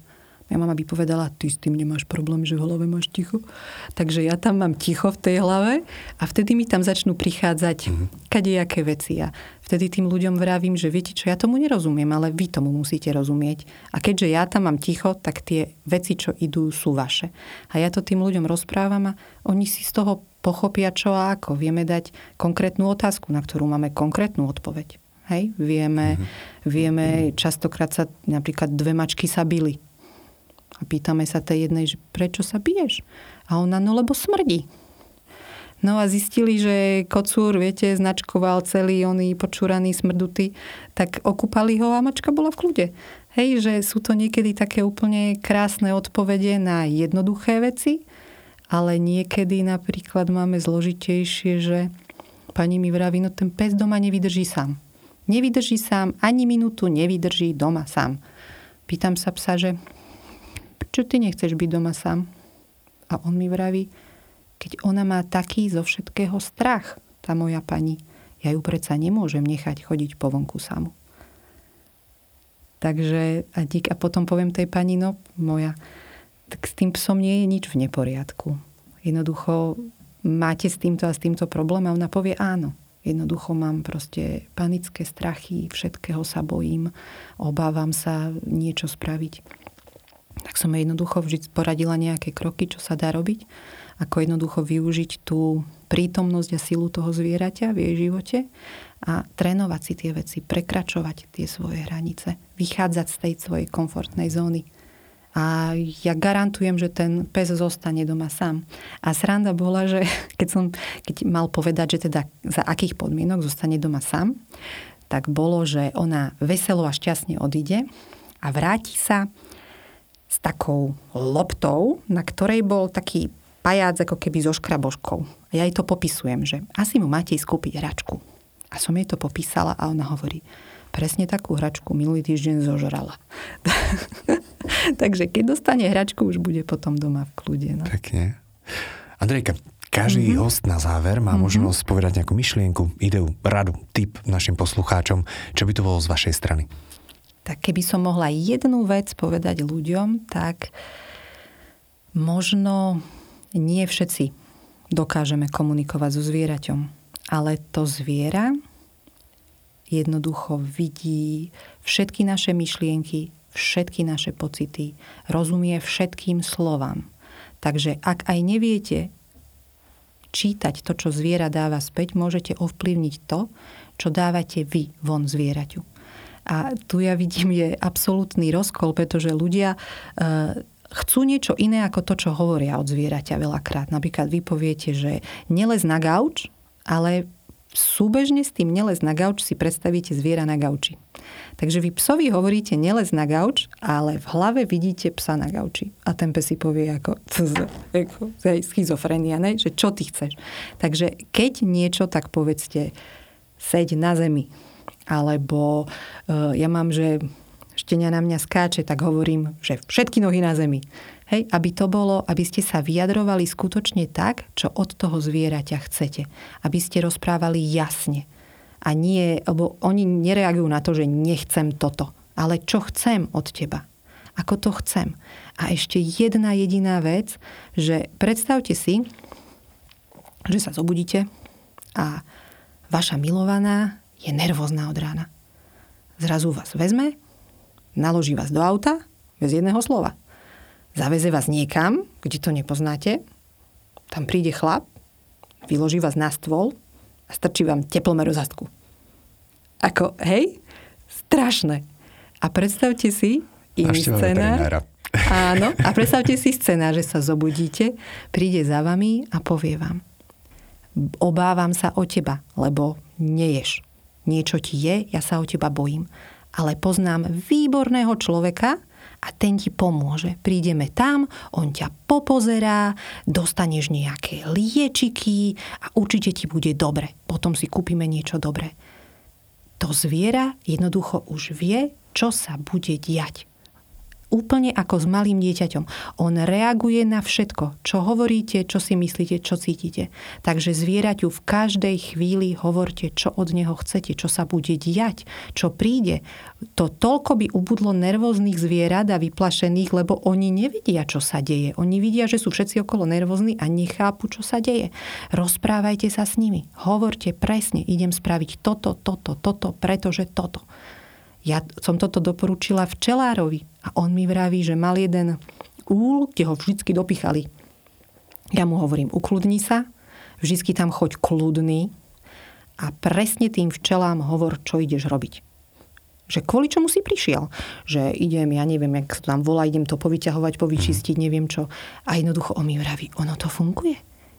[SPEAKER 2] Moja mama by povedala, ty s tým nemáš problém, že v hlave máš ticho. Takže ja tam mám ticho v tej hlave a vtedy mi tam začnú prichádzať mm-hmm. kadejaké veci. A vtedy tým ľuďom vravím, že viete čo, ja tomu nerozumiem, ale vy tomu musíte rozumieť. A keďže ja tam mám ticho, tak tie veci, čo idú, sú vaše. A ja to tým ľuďom rozprávam a oni si z toho pochopia čo a ako. Vieme dať konkrétnu otázku, na ktorú máme konkrétnu odpoveď. Hej, vieme, mm-hmm. vieme, častokrát sa napríklad dve mačky sa bili. A pýtame sa tej jednej, že prečo sa biješ? A ona, no lebo smrdí. No a zistili, že kocúr, viete, značkoval celý oný počúraný, smrdutý, tak okúpali ho a mačka bola v kľude. Hej, že sú to niekedy také úplne krásne odpovede na jednoduché veci, ale niekedy napríklad máme zložitejšie, že pani mi vraví, no ten pes doma nevydrží sám. Nevydrží sám, ani minútu nevydrží doma sám. Pýtam sa psa, že prečo ty nechceš byť doma sám? A on mi vraví, keď ona má taký zo všetkého strach, tá moja pani, ja ju predsa nemôžem nechať chodiť po vonku samu. Takže a, dík, a potom poviem tej pani, no moja, tak s tým psom nie je nič v neporiadku. Jednoducho máte s týmto a s týmto problém a ona povie áno. Jednoducho mám proste panické strachy, všetkého sa bojím, obávam sa niečo spraviť. Tak som jej jednoducho vždy poradila nejaké kroky, čo sa dá robiť, ako jednoducho využiť tú prítomnosť a silu toho zvieraťa v jej živote a trénovať si tie veci, prekračovať tie svoje hranice, vychádzať z tej svojej komfortnej zóny. A ja garantujem, že ten pes zostane doma sám. A sranda bola, že [laughs] keď som keď mal povedať, že teda za akých podmienok zostane doma sám, tak bolo, že ona veselo a šťastne odíde a vráti sa s takou loptou, na ktorej bol taký pajác ako keby so škraboškou. A ja jej to popisujem, že asi mu máte ísť kúpiť hračku. A som jej to popísala a ona hovorí, presne takú hračku minulý týždeň zožrala. [laughs] [laughs] Takže keď dostane hračku, už bude potom doma v kľude. No.
[SPEAKER 1] Pekne. Andrejka, každý mm-hmm. host na záver má mm-hmm. možnosť povedať nejakú myšlienku, ideu, radu, tip našim poslucháčom. Čo by to bolo z vašej strany?
[SPEAKER 2] Tak keby som mohla jednu vec povedať ľuďom, tak možno nie všetci dokážeme komunikovať so zvieraťom. Ale to zviera jednoducho vidí všetky naše myšlienky, všetky naše pocity, rozumie všetkým slovám. Takže ak aj neviete čítať to, čo zviera dáva späť, môžete ovplyvniť to, čo dávate vy von zvieraťu. A tu ja vidím je absolútny rozkol, pretože ľudia e, chcú niečo iné ako to, čo hovoria od zvieraťa veľakrát. Napríklad vy poviete, že nelez na gauč, ale súbežne s tým nelez na gauč si predstavíte zviera na gauči. Takže vy psovi hovoríte nelez na gauč, ale v hlave vidíte psa na gauči. A ten pes si povie ako, [laughs] ako schizofrenia, ne? že čo ty chceš. Takže keď niečo, tak povedzte seď na zemi. Alebo uh, ja mám, že štenia na mňa skáče, tak hovorím, že všetky nohy na zemi. Hej, aby to bolo, aby ste sa vyjadrovali skutočne tak, čo od toho zvieraťa chcete. Aby ste rozprávali jasne. A nie, lebo oni nereagujú na to, že nechcem toto, ale čo chcem od teba. Ako to chcem. A ešte jedna jediná vec, že predstavte si, že sa zobudíte a vaša milovaná je nervózna od rána. Zrazu vás vezme, naloží vás do auta bez jedného slova zaveze vás niekam, kde to nepoznáte, tam príde chlap, vyloží vás na stôl a strčí vám teplomeru zadku. Ako, hej, strašné. A predstavte si iný scéna. [laughs] Áno, a predstavte si scéna, že sa zobudíte, príde za vami a povie vám, obávam sa o teba, lebo neješ. Niečo ti je, ja sa o teba bojím. Ale poznám výborného človeka, a ten ti pomôže. Prídeme tam, on ťa popozerá, dostaneš nejaké liečiky a určite ti bude dobre. Potom si kúpime niečo dobré. To zviera jednoducho už vie, čo sa bude diať úplne ako s malým dieťaťom. On reaguje na všetko, čo hovoríte, čo si myslíte, čo cítite. Takže zvieraťu v každej chvíli hovorte, čo od neho chcete, čo sa bude diať, čo príde. To toľko by ubudlo nervóznych zvierat a vyplašených, lebo oni nevidia, čo sa deje. Oni vidia, že sú všetci okolo nervózni a nechápu, čo sa deje. Rozprávajte sa s nimi. Hovorte presne, idem spraviť toto, toto, toto, pretože toto. Ja som toto doporučila včelárovi a on mi vraví, že mal jeden úl, kde ho vždy dopichali. Ja mu hovorím, ukludni sa, vždy tam choď kľudný a presne tým včelám hovor, čo ideš robiť. Že kvôli čomu si prišiel. Že idem, ja neviem, jak sa tam volá, idem to povyťahovať, povyčistiť, neviem čo. A jednoducho on mi vraví, ono to funguje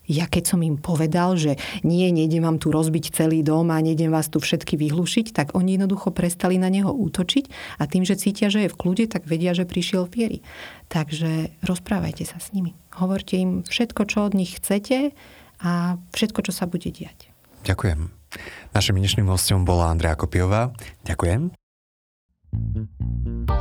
[SPEAKER 2] ja keď som im povedal, že nie, nejdem vám tu rozbiť celý dom a nejdem vás tu všetky vyhlušiť, tak oni jednoducho prestali na neho útočiť a tým, že cítia, že je v kľude, tak vedia, že prišiel viery. Takže rozprávajte sa s nimi. Hovorte im všetko, čo od nich chcete a všetko, čo sa bude diať.
[SPEAKER 1] Ďakujem. Našim dnešným hostom bola Andrea Kopiová. Ďakujem.